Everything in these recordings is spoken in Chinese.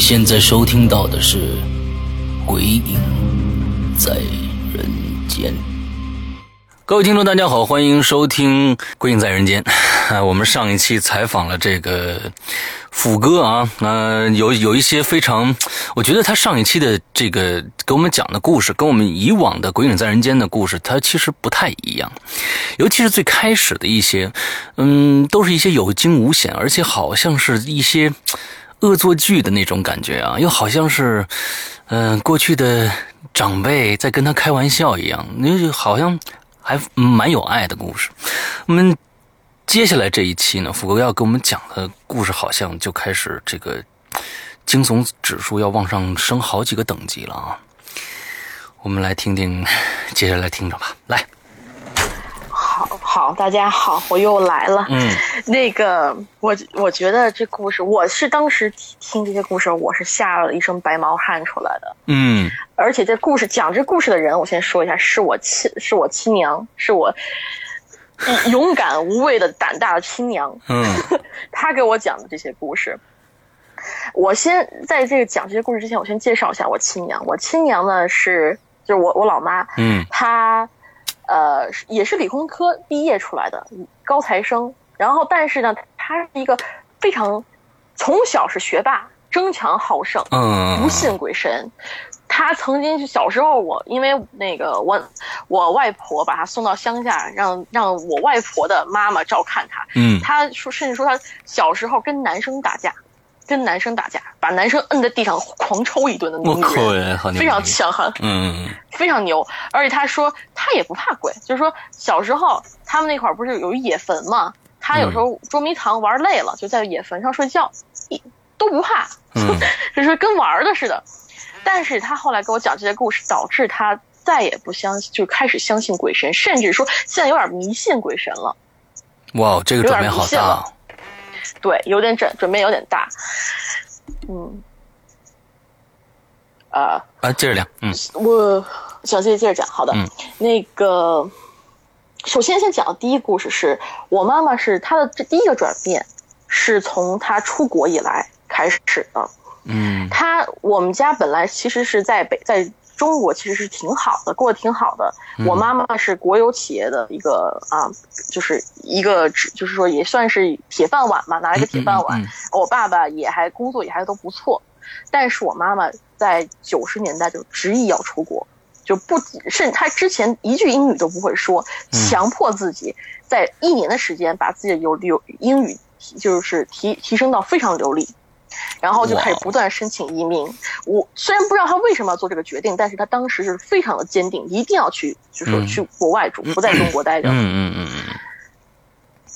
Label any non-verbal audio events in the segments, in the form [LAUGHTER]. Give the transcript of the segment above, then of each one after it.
现在收听到的是《鬼影在人间》。各位听众，大家好，欢迎收听《鬼影在人间》。我们上一期采访了这个斧哥啊，呃，有有一些非常，我觉得他上一期的这个给我们讲的故事，跟我们以往的《鬼影在人间》的故事，它其实不太一样。尤其是最开始的一些，嗯，都是一些有惊无险，而且好像是一些。恶作剧的那种感觉啊，又好像是，嗯，过去的长辈在跟他开玩笑一样，那就好像还蛮有爱的故事。我们接下来这一期呢，福哥要给我们讲的故事，好像就开始这个惊悚指数要往上升好几个等级了啊。我们来听听，接下来听着吧，来。好，大家好，我又来了。嗯，那个，我我觉得这故事，我是当时听这些故事，我是吓了一身白毛汗出来的。嗯，而且这故事讲这故事的人，我先说一下，是我亲，是我亲娘，是我勇敢无畏的胆大的亲娘。嗯，[LAUGHS] 她给我讲的这些故事，我先在这个讲这些故事之前，我先介绍一下我亲娘。我亲娘呢是，就是我我老妈。嗯，她。呃，也是理工科毕业出来的高材生，然后但是呢，他是一个非常从小是学霸，争强好胜，嗯，不信鬼神。他曾经小时候，我因为那个我我外婆把他送到乡下，让让我外婆的妈妈照看他，嗯，他说甚至说他小时候跟男生打架。跟男生打架，把男生摁在地上狂抽一顿的那种人，非常强悍，嗯，非常牛。而且他说他也不怕鬼，就是说小时候他们那块儿不是有野坟嘛，他有时候捉迷藏玩累了，就在野坟上睡觉，一都不怕，[LAUGHS] 就是跟玩的似的。但是他后来给我讲这些故事，导致他再也不相信，就开始相信鬼神，甚至说现在有点迷信鬼神了。哇，这个转变好大。对，有点准准备有点大，嗯，啊啊，接着聊，嗯，我想接接着讲，好的，那个，首先先讲第一故事，是我妈妈是她的这第一个转变，是从她出国以来开始的，嗯，她我们家本来其实是在北在。中国其实是挺好的，过得挺好的。我妈妈是国有企业的一个啊，就是一个，就是说也算是铁饭碗嘛，拿一个铁饭碗。我爸爸也还工作也还都不错，但是我妈妈在九十年代就执意要出国，就不甚她之前一句英语都不会说，强迫自己在一年的时间把自己的有流英语就是提提升到非常流利。然后就开始不断申请移民。我虽然不知道他为什么要做这个决定，但是他当时是非常的坚定，一定要去，就说去国外住，不在中国待着。嗯嗯嗯嗯。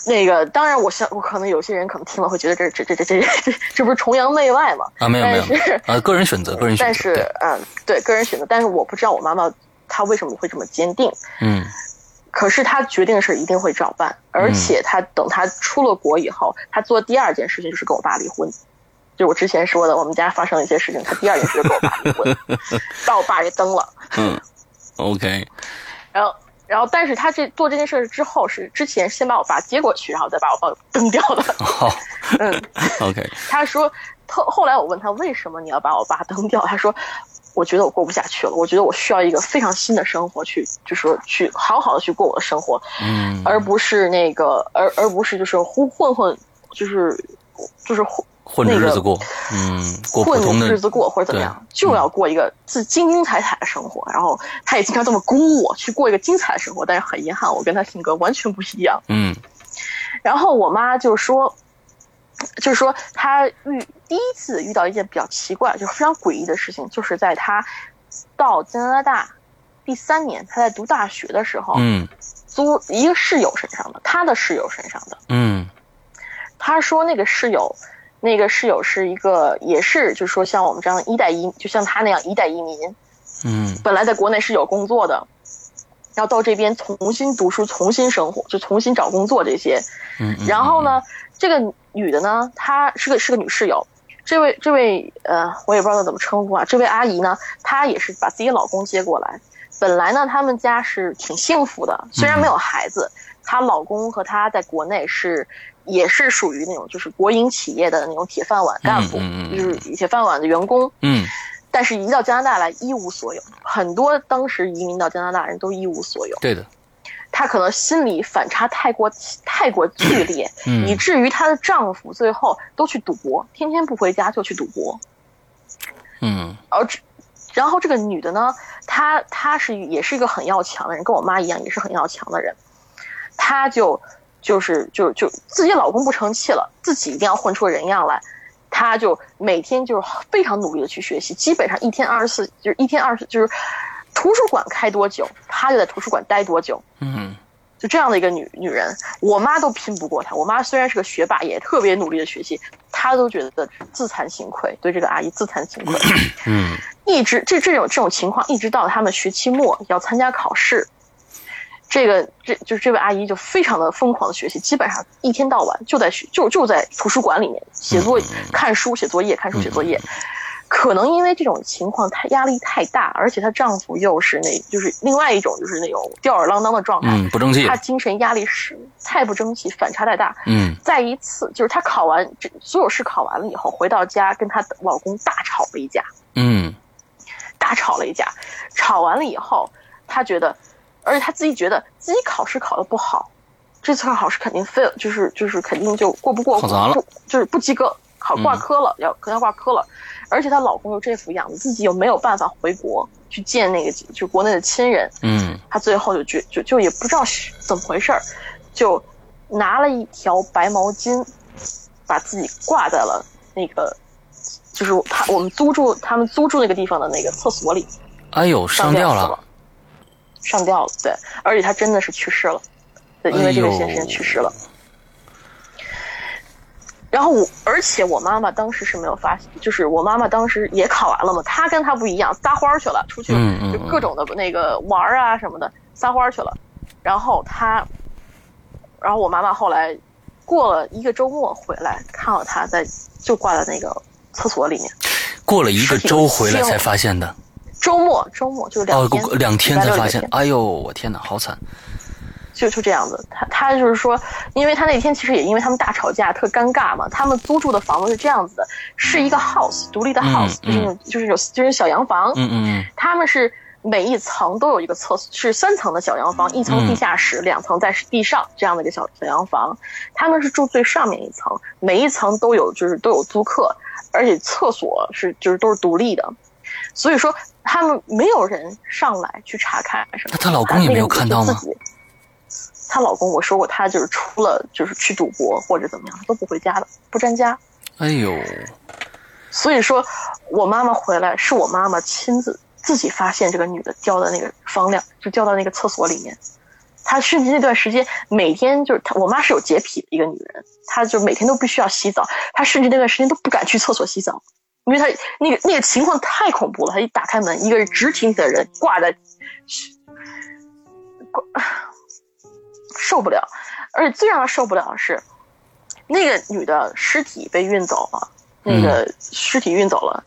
那个当然，我想我可能有些人可能听了会觉得这这这这这这这不是崇洋媚外吗？啊，没有没有。呃，个人选择，个人选择。但是嗯，对，个人选择。但是我不知道我妈妈她为什么会这么坚定。嗯。可是她决定的事一定会照办，而且她等她出了国以后，她做第二件事情就是跟我爸离婚。就我之前说的，我们家发生了一些事情，他第二件事就跟我爸离婚，[LAUGHS] 把我爸给蹬了。嗯，OK。[LAUGHS] 然后，然后，但是他这做这件事之后，是之前先把我爸接过去，然后再把我爸蹬掉的。好，嗯，OK。他说，后后来我问他为什么你要把我爸蹬掉，他说，我觉得我过不下去了，我觉得我需要一个非常新的生活，去就说去好好的去过我的生活，嗯，而不是那个，而而不是就是混混混，就是就是混。混日子过，嗯，混日子过或者怎么样，就要过一个自精精彩彩的生活。然后他也经常这么鼓舞我去过一个精彩的生活，但是很遗憾，我跟他性格完全不一样。嗯，然后我妈就说，就是说她遇第一次遇到一件比较奇怪，就是非常诡异的事情，就是在她到加拿大第三年，她在读大学的时候，嗯，租一个室友身上的，她的室友身上的，嗯，她说那个室友，那个室友是一个，也是就是说像我们这样一代移，就像他那样一代移民，嗯，本来在国内是有工作的。然后到这边重新读书、重新生活，就重新找工作这些。嗯，然后呢，这个女的呢，她是个是个女室友。这位这位呃，我也不知道怎么称呼啊。这位阿姨呢，她也是把自己老公接过来。本来呢，他们家是挺幸福的，虽然没有孩子。她老公和她在国内是也是属于那种就是国营企业的那种铁饭碗干部，就是铁饭碗的员工。嗯。但是，一到加拿大来一无所有，很多当时移民到加拿大人都一无所有。对的，她可能心理反差太过太过剧烈，以至于她的丈夫最后都去赌博，天天不回家就去赌博。嗯，而然后这个女的呢，她她是也是一个很要强的人，跟我妈一样，也是很要强的人。她就就是就就自己老公不成器了，自己一定要混出人样来。她就每天就是非常努力的去学习，基本上一天二十四，就是一天二十，就是图书馆开多久，她就在图书馆待多久。嗯，就这样的一个女女人，我妈都拼不过她。我妈虽然是个学霸，也特别努力的学习，她都觉得自惭形愧，对这个阿姨自惭形愧。嗯，一直这这种这种情况，一直到他们学期末要参加考试。这个这就是这位阿姨就非常的疯狂的学习，基本上一天到晚就在学就就在图书馆里面写作看书写作业看书写作业，可能因为这种情况太压力太大，而且她丈夫又是那就是另外一种就是那种吊儿郎当的状态，嗯不争气，她精神压力是太不争气，反差太大。嗯，再一次就是她考完这所有试考完了以后回到家跟她老公大吵了一架，嗯，大吵了一架，吵完了以后她觉得。而且他自己觉得自己考试考得不好，这次考试肯定 fail，就是就是肯定就过不过，考砸了，就是不及格，考挂科了，要可能要挂科了。而且她老公又这副样子，自己又没有办法回国去见那个就国内的亲人。嗯，她最后就觉就就也不知道是怎么回事儿，就拿了一条白毛巾，把自己挂在了那个就是他我们租住他们租住那个地方的那个厕所里。哎呦，上吊了。上吊了，对，而且他真的是去世了，对，因为这个先生去世了。然后我，而且我妈妈当时是没有发现，就是我妈妈当时也考完了嘛，她跟她不一样，撒欢儿去了，出去就各种的那个玩儿啊什么的，撒欢儿去了。然后她，然后我妈妈后来过了一个周末回来，看到她在就挂在那个厕所里面，过了一个周回来才发现的。周末，周末就两天，两天才发现。哎呦，我天哪，好惨！就就这样子，他他就是说，因为他那天其实也因为他们大吵架，特尴尬嘛。他们租住的房子是这样子的，是一个 house，独立的 house，就是那种就是有就是小洋房。嗯嗯。他们是每一层都有一个厕所，是三层的小洋房，一层地下室，两层在地上这样的一个小小洋房。他们是住最上面一层，每一层都有就是都有租客，而且厕所是就是都是独立的。所以说，他们没有人上来去查看什么。那她老公也没有看到吗？她老公，我说过，他就是除了就是去赌博或者怎么样，他都不回家的，不沾家。哎呦！所以说，我妈妈回来是我妈妈亲自自己发现这个女的掉在那个房梁，就掉到那个厕所里面。她甚至那段时间每天就是她，我妈是有洁癖的一个女人，她就每天都必须要洗澡，她甚至那段时间都不敢去厕所洗澡。因为他那个那个情况太恐怖了，他一打开门，一个直挺挺的人挂在，挂受不了，而且最让他受不了的是，那个女的尸体被运走了，那个尸体运走了，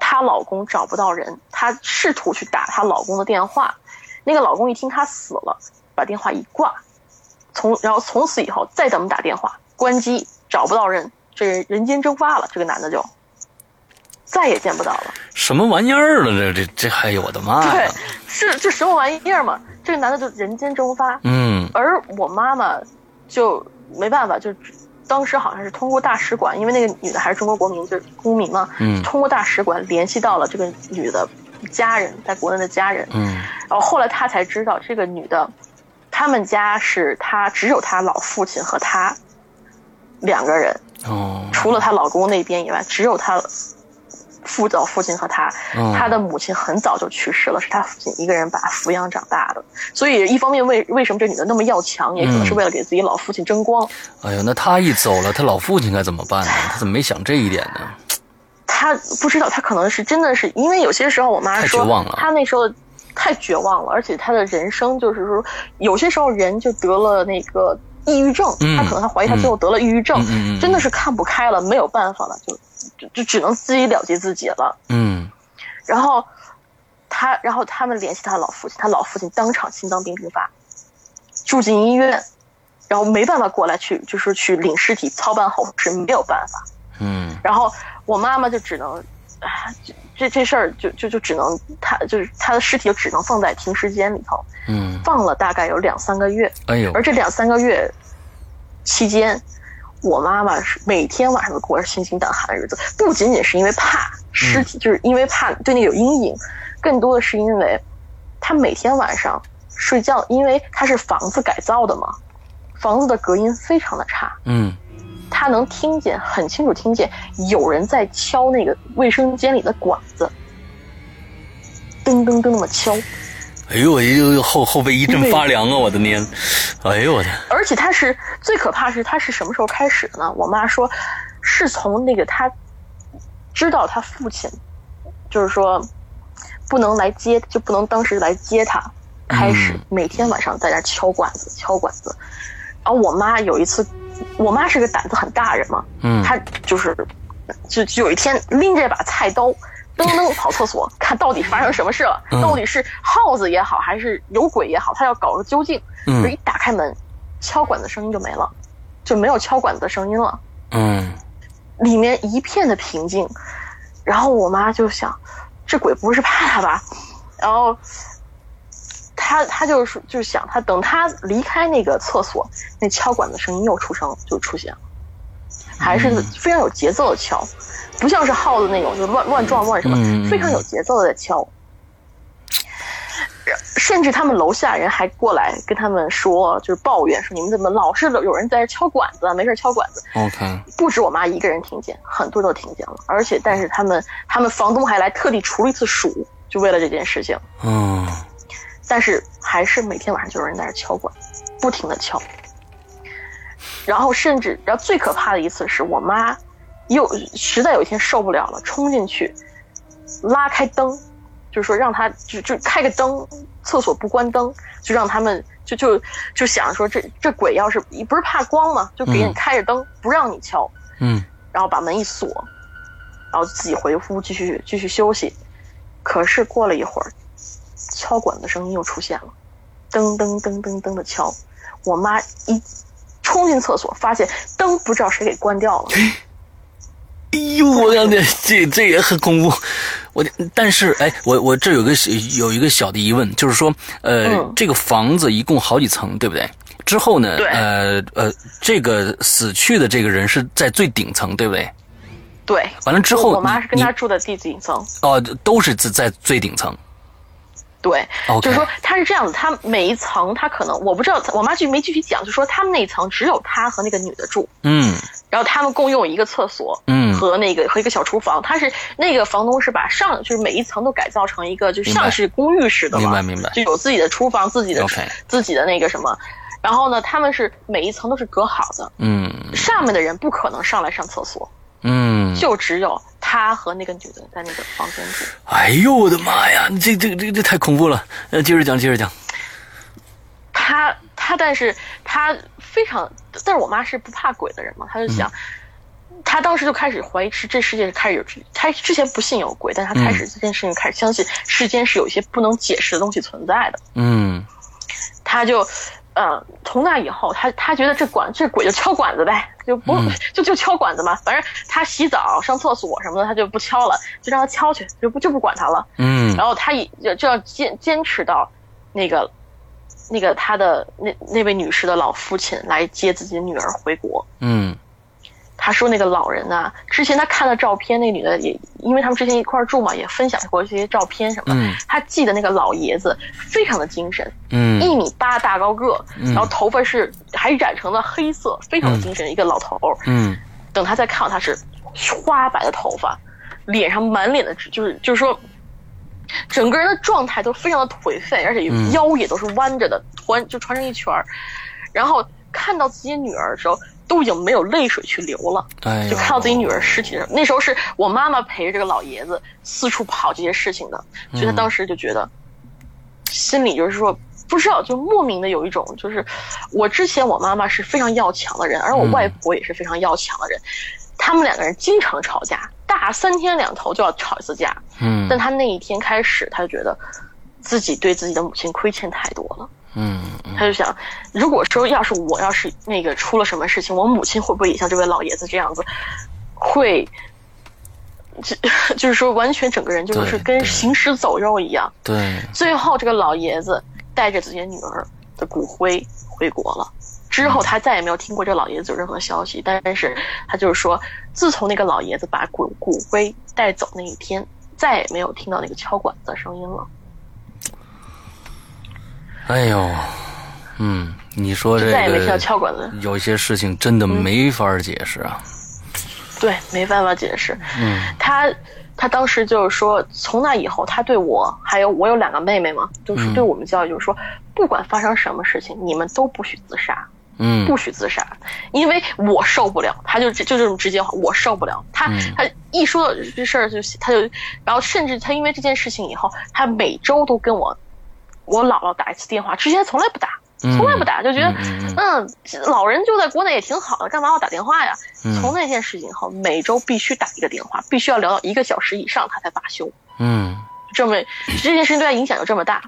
她老公找不到人，她试图去打她老公的电话，那个老公一听她死了，把电话一挂，从然后从此以后再怎么打电话关机，找不到人，这人人间蒸发了，这个男的就。再也见不到了，什么玩意儿了？这这这，哎呦我的妈！对，是这什么玩意儿嘛？这个男的就人间蒸发。嗯，而我妈妈就没办法，就当时好像是通过大使馆，因为那个女的还是中国国民，就是公民嘛。嗯，通过大使馆联系到了这个女的家人，在国内的家人。嗯，然后后来她才知道，这个女的，他们家是她只有她老父亲和她两个人。哦，除了她老公那边以外，只有她父老父亲和她。她的母亲很早就去世了，是他父亲一个人把她抚养长大的。所以一方面为为什么这女的那么要强，也可能是为了给自己老父亲争光。哎呦，那她一走了，她老父亲该怎么办呢？他怎么没想这一点呢？[LAUGHS] 他不知道，他可能是真的是因为有些时候我妈说，他那时候太绝望了，而且他的人生就是说，有些时候人就得了那个。抑郁症，他可能他怀疑他最后得了抑郁症，真的是看不开了，没有办法了，就就就只能自己了结自己了。嗯，然后他，然后他们联系他老父亲，他老父亲当场心脏病病发，住进医院，然后没办法过来去，就是去领尸体操办后事，没有办法。嗯，然后我妈妈就只能，这这事儿就就就只能他就是他的尸体就只能放在停尸间里头。嗯，放了大概有两三个月。哎呦，而这两三个月。期间，我妈妈是每天晚上都过着心惊胆寒的日子，不仅仅是因为怕尸体，就是因为怕对那个有阴影，更多的是因为，她每天晚上睡觉，因为她是房子改造的嘛，房子的隔音非常的差，嗯，她能听见很清楚，听见有人在敲那个卫生间里的管子，噔噔噔那么敲。哎呦，我呦后后背一阵发凉啊！我的天，哎呦我的！而且他是最可怕是他是什么时候开始的呢？我妈说，是从那个他知道他父亲，就是说不能来接，就不能当时来接他，开始每天晚上在那敲管子，敲管子。然后我妈有一次，我妈是个胆子很大人嘛，嗯，她就是就就有一天拎着一把菜刀。噔噔跑厕所，[LAUGHS] 看到底发生什么事了？到底是耗子也好，还是有鬼也好，他要搞个究竟。就一打开门，敲管子声音就没了，就没有敲管子的声音了。嗯，里面一片的平静。然后我妈就想，这鬼不是怕他吧？然后他他就是就想，他等他离开那个厕所，那敲管子声音又出声就出现了，还是非常有节奏的敲。不像是耗子那种，就乱乱撞乱什么，非常有节奏的在敲。甚至他们楼下人还过来跟他们说，就是抱怨说：“你们怎么老是有人在这敲管子？没事敲管子。”OK，不止我妈一个人听见，很多都听见了。而且，但是他们他们房东还来特地除了一次鼠，就为了这件事情。嗯。但是还是每天晚上就有人在这敲管，不停的敲。然后甚至，然后最可怕的一次是我妈。又实在有一天受不了了，冲进去，拉开灯，就是说让他就就开个灯，厕所不关灯，就让他们就就就想说这这鬼要是不是怕光嘛，就给你开着灯，不让你敲，嗯，然后把门一锁，然后自己回屋继续继续休息。可是过了一会儿，敲管的声音又出现了，噔噔噔噔噔的敲，我妈一冲进厕所，发现灯不知道谁给关掉了。哎呦，我讲这这这也很恐怖。我但是哎，我我这有个有一个小的疑问，就是说，呃，这个房子一共好几层，对不对？之后呢，呃呃，这个死去的这个人是在最顶层，对不对？对。完了之后，我妈是跟他住的第几层？哦，都是在在最顶层。对，就是说他是这样子，他每一层他可能我不知道，我妈就没具体讲，就说他们那一层只有他和那个女的住。嗯。然后他们共用一个厕所，嗯，和那个和一个小厨房。他是那个房东是把上就是每一层都改造成一个就像是公寓似的嘛，明白明白，就有自己的厨房、自己的自己的那个什么。然后呢，他们是每一层都是隔好的，嗯，上面的人不可能上来上厕所，嗯，就只有他和那个女的在那个房间住。哎呦我的妈呀，这这这这太恐怖了！呃，接着讲，接着讲。他他，但是他非常，但是我妈是不怕鬼的人嘛，她就想，他当时就开始怀疑是这世界开始有，她之前不信有鬼，但她开始这件事情开始相信世间是有一些不能解释的东西存在的。嗯，她就，呃，从那以后，他他觉得这管这鬼就敲管子呗，就不就就敲管子嘛，反正他洗澡、上厕所什么的，他就不敲了，就让他敲去，就不就不管他了。嗯，然后他也就要坚坚持到那个。那个他的那那位女士的老父亲来接自己的女儿回国。嗯，他说那个老人呢，之前他看了照片，那女的也因为他们之前一块住嘛，也分享过这些照片什么。嗯，他记得那个老爷子非常的精神。嗯，一米八大高个，然后头发是还染成了黑色，非常的精神一个老头。嗯，等他再看到他是花白的头发，脸上满脸的就是就是说，整个人的状态都非常的颓废，而且腰也都是弯着的，团就穿成一圈儿。然后看到自己女儿的时候，都已经没有泪水去流了。哎，就看到自己女儿尸体，那时候是我妈妈陪着这个老爷子四处跑这些事情的，所以他当时就觉得，心里就是说。不知道，就莫名的有一种，就是我之前我妈妈是非常要强的人，而我外婆也是非常要强的人，他们两个人经常吵架，大三天两头就要吵一次架。嗯，但他那一天开始，他就觉得自己对自己的母亲亏欠太多了。嗯，他就想，如果说要是我要是那个出了什么事情，我母亲会不会也像这位老爷子这样子，会，就 [LAUGHS] 就是说完全整个人就是跟行尸走肉一样。对，最后这个老爷子。带着自己的女儿的骨灰回国了，之后他再也没有听过这老爷子有任何消息。但是，他就是说，自从那个老爷子把骨骨灰带走那一天，再也没有听到那个敲管子的声音了。哎呦，嗯，你说这个再也没听到敲管子，有些事情真的没法解释啊。对，没办法解释。嗯，他。他当时就是说，从那以后，他对我还有我有两个妹妹嘛，就是对我们教育，就是说，不管发生什么事情，你们都不许自杀，嗯，不许自杀，因为我受不了。他就就这种直接话，我受不了。他他一说到这事儿就他就，然后甚至他因为这件事情以后，他每周都跟我我姥姥打一次电话，之前从来不打。从来不打，就觉得，嗯，老人就在国内也挺好的，干嘛要打电话呀？从那件事情后，每周必须打一个电话，必须要聊到一个小时以上，他才罢休。嗯，这么这件事情对他影响就这么大，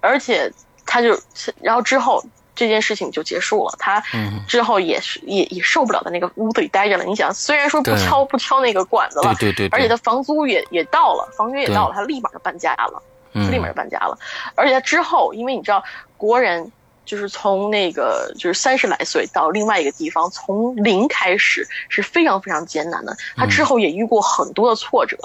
而且他就，然后之后这件事情就结束了，他之后也是也也受不了在那个屋子里待着了。你想，虽然说不敲不敲那个管子了，对对对，而且他房租也也到了，房约也到了，他立马就搬家了，立马就搬家了。而且他之后，因为你知道国人。就是从那个就是三十来岁到另外一个地方，从零开始是非常非常艰难的。他之后也遇过很多的挫折，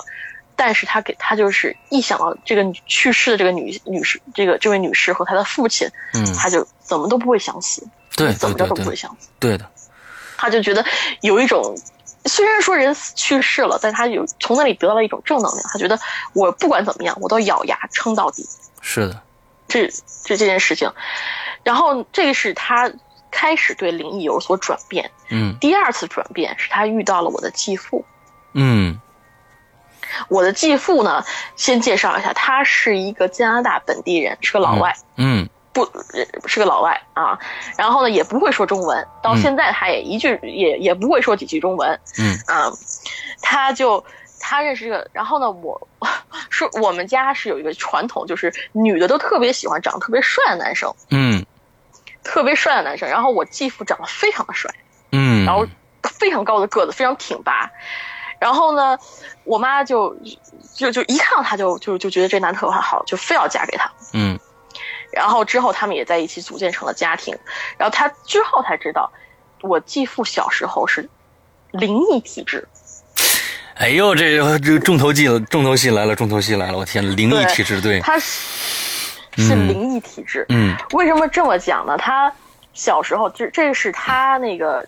但是他给他就是一想到这个去世的这个女女士，这个这位女士和她的父亲，嗯，他就怎么都不会想死，对，怎么着都不会想死，对的。他就觉得有一种，虽然说人去世了，但他有从那里得到了一种正能量。他觉得我不管怎么样，我都咬牙撑到底。是的，这这这件事情。然后，这个是他开始对灵异有所转变。嗯，第二次转变是他遇到了我的继父。嗯，我的继父呢，先介绍一下，他是一个加拿大本地人，是个老外。嗯，不是个老外啊。然后呢，也不会说中文，到现在他也一句也也不会说几句中文。嗯啊，他就他认识这个，然后呢，我 [LAUGHS] 说我们家是有一个传统，就是女的都特别喜欢长得特别帅的男生。嗯。特别帅的男生，然后我继父长得非常的帅，嗯，然后非常高的个子，非常挺拔，然后呢，我妈就就就一看到他就就就觉得这男特别好，就非要嫁给他，嗯，然后之后他们也在一起组建成了家庭，然后他之后才知道，我继父小时候是灵异体质，哎呦，这这重头戏了，重头戏来了，重头戏来了，我天，灵异体质，对，他是。是灵异体质。嗯，为什么这么讲呢？他小时候，这这是他那个，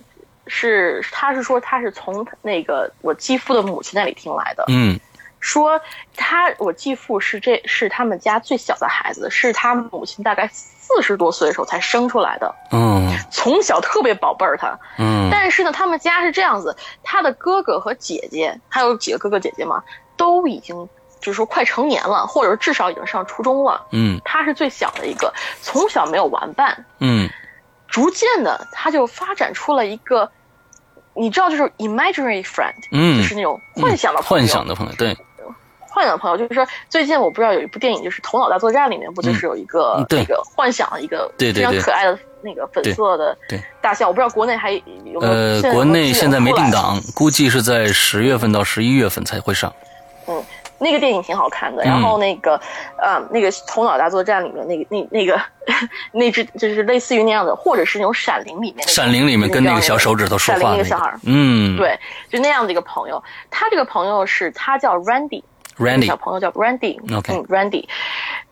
是他是说他是从那个我继父的母亲那里听来的。嗯，说他我继父是这是他们家最小的孩子，是他母亲大概四十多岁的时候才生出来的。嗯，从小特别宝贝儿他。嗯，但是呢，他们家是这样子，他的哥哥和姐姐，还有几个哥哥姐姐嘛，都已经。就是说快成年了，或者至少已经上初中了。嗯，他是最小的一个，从小没有玩伴。嗯，逐渐的他就发展出了一个，你知道，就是 imaginary friend，嗯，就是那种幻想的朋友。幻想的朋友，对，幻想的朋友，就是说最近我不知道有一部电影，就是《头脑大作战》里面不就是有一个那个幻想的一个非常可爱的那个粉色的大象？我不知道国内还有没有。呃，国内现在没定档，估计是在十月份到十一月份才会上。嗯。那个电影挺好看的，然后那个，呃，那个《头脑大作战》里面那个那那个 [LAUGHS] 那只就是类似于那样的，或者是那种《闪灵》里面，《闪灵》里面跟那个小手指头说话那个小孩，嗯，对，就那样的一个朋友。他这个朋友是他叫 Randy，Randy 小朋友叫 Randy，OK，Randy。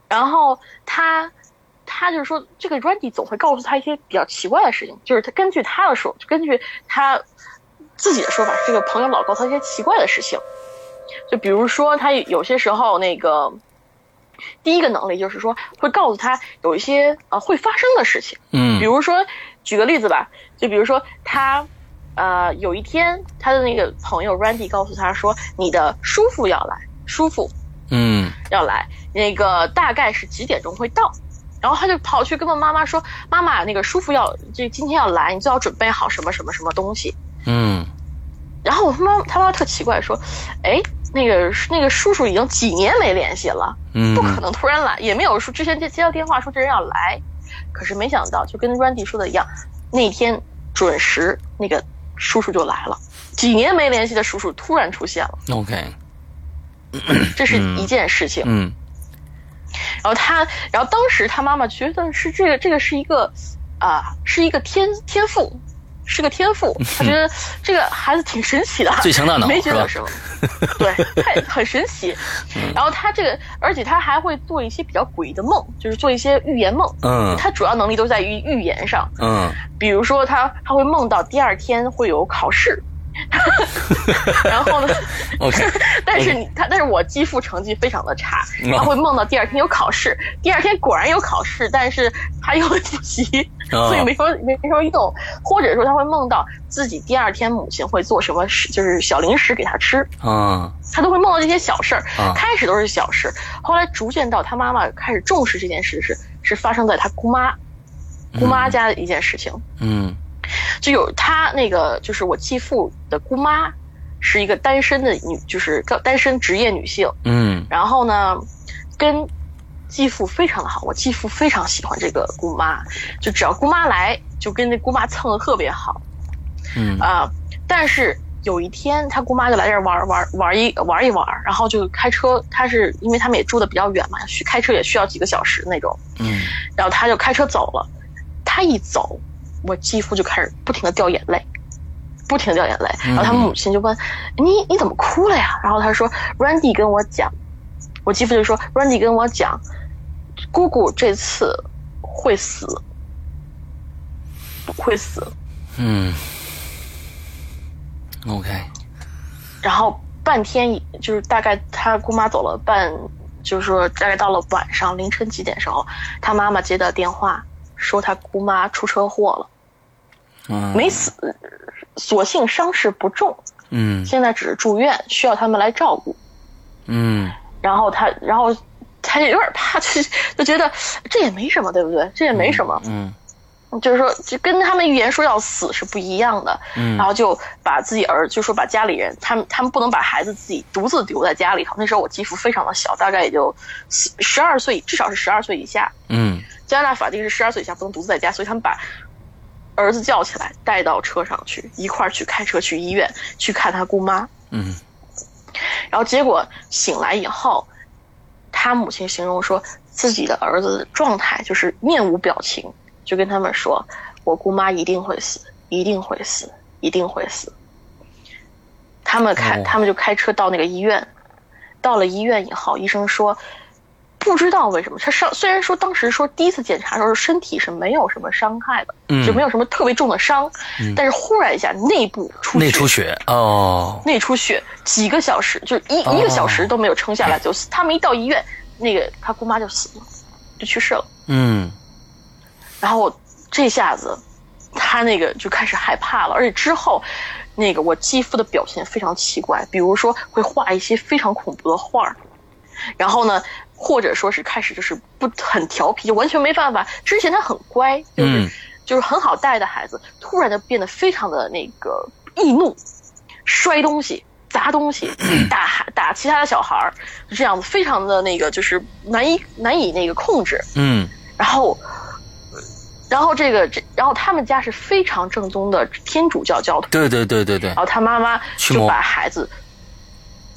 然后他他就是说，这个 Randy 总会告诉他一些比较奇怪的事情，就是他根据他的说，根据他。自己的说法，这个朋友老告诉他一些奇怪的事情，就比如说他有些时候那个第一个能力就是说会告诉他有一些呃会发生的事情，嗯，比如说举个例子吧，就比如说他呃有一天他的那个朋友 Randy 告诉他说你的叔父要来，叔父，嗯，要来，那个大概是几点钟会到？然后他就跑去跟我妈妈说：“妈妈，那个舒服要这今天要来，你最好准备好什么什么什么东西。”嗯。然后我妈他妈特奇怪说：“哎，那个那个叔叔已经几年没联系了，不可能突然来，也没有说之前接接到电话说这人要来。可是没想到，就跟 Randy 说的一样，那天准时那个叔叔就来了，几年没联系的叔叔突然出现了。OK，这是一件事情。嗯。”然后他，然后当时他妈妈觉得是这个，这个是一个，啊，是一个天天赋，是个天赋。[LAUGHS] 他觉得这个孩子挺神奇的，最强大脑没觉得什么，[LAUGHS] 对，太很神奇。然后他这个，而且他还会做一些比较诡异的梦，就是做一些预言梦。嗯，他主要能力都在于预言上。嗯，比如说他他会梦到第二天会有考试。[LAUGHS] 然后呢？OK，[LAUGHS] 但是你他，但是我继父成绩非常的差，他会梦到第二天有考试，第二天果然有考试，但是他又会复习，所以没说没没说用，或者说他会梦到自己第二天母亲会做什么事，就是小零食给他吃，嗯，他都会梦到这些小事儿，开始都是小事，后来逐渐到他妈妈开始重视这件事是是发生在他姑妈姑妈家的一件事情，嗯。就有他那个，就是我继父的姑妈，是一个单身的女，就是单身职业女性。嗯，然后呢，跟继父非常的好，我继父非常喜欢这个姑妈，就只要姑妈来，就跟那姑妈蹭的特别好。嗯啊，但是有一天，他姑妈就来这儿玩玩玩一玩一玩，然后就开车，他是因为他们也住的比较远嘛，需开车也需要几个小时那种。嗯，然后他就开车走了，他一走。我继父就开始不停的掉眼泪，不停的掉眼泪，然后他母亲就问：“你你怎么哭了呀？”然后他说：“Randy 跟我讲，我继父就说：‘Randy 跟我讲，姑姑这次会死，会死。’嗯，OK。然后半天，就是大概他姑妈走了半，就是说大概到了晚上凌晨几点时候，他妈妈接到电话。说他姑妈出车祸了，嗯，没死，所幸伤势不重，嗯，现在只是住院，需要他们来照顾，嗯，然后他，然后他有点怕，就就觉得这也没什么，对不对？这也没什么，嗯，就是说，就跟他们预言说要死是不一样的，嗯，然后就把自己儿，就说把家里人，他们他们不能把孩子自己独自留在家里头。那时候我继父非常的小，大概也就十十二岁，至少是十二岁以下，嗯。加拿大法定是十二岁以下不能独自在家，所以他们把儿子叫起来，带到车上去，一块儿去开车去医院去看他姑妈。嗯，然后结果醒来以后，他母亲形容说自己的儿子的状态就是面无表情，就跟他们说：“我姑妈一定会死，一定会死，一定会死。”他们开，他们就开车到那个医院。到了医院以后，医生说。不知道为什么他伤，虽然说当时说第一次检查的时候身体是没有什么伤害的，就没有什么特别重的伤，但是忽然一下内部出内出血哦，内出血几个小时，就是一一个小时都没有撑下来就死。他们一到医院，那个他姑妈就死了，就去世了。嗯，然后这下子他那个就开始害怕了，而且之后那个我继父的表现非常奇怪，比如说会画一些非常恐怖的画儿，然后呢。或者说是开始就是不很调皮，就完全没办法。之前他很乖，就是就是很好带的孩子，突然就变得非常的那个易怒，摔东西、砸东西、[CLEARS THROAT] 打打其他的小孩儿，这样子非常的那个就是难以难以那个控制。嗯，然后，然后这个这，然后他们家是非常正宗的天主教教徒。对对对对对。然后他妈妈就把孩子。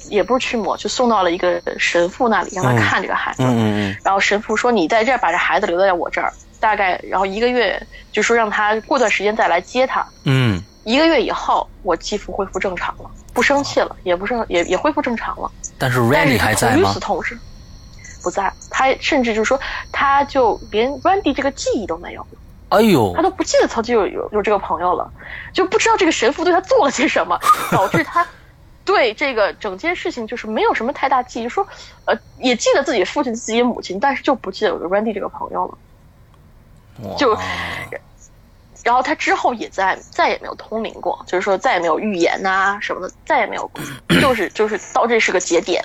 也不是驱魔，就送到了一个神父那里，让他看这个孩子。嗯嗯嗯。然后神父说：“你在这儿把这孩子留在我这儿，大概然后一个月，就说让他过段时间再来接他。”嗯。一个月以后，我继父恢复正常了，不生气了，也不是也也恢复正常了。但是 Randy 还在吗？与此同时，不在。他甚至就是说，他就连 Randy 这个记忆都没有了。哎呦，他都不记得曾经有有有这个朋友了，就不知道这个神父对他做了些什么，导致他对这个整件事情就是没有什么太大记忆，说呃也记得自己父亲、自己母亲，但是就不记得有个 Randy 这个朋友了，就。然后他之后也再再也没有通灵过，就是说再也没有预言呐什么的，再也没有，就是 [COUGHS] 就是到这是个节点，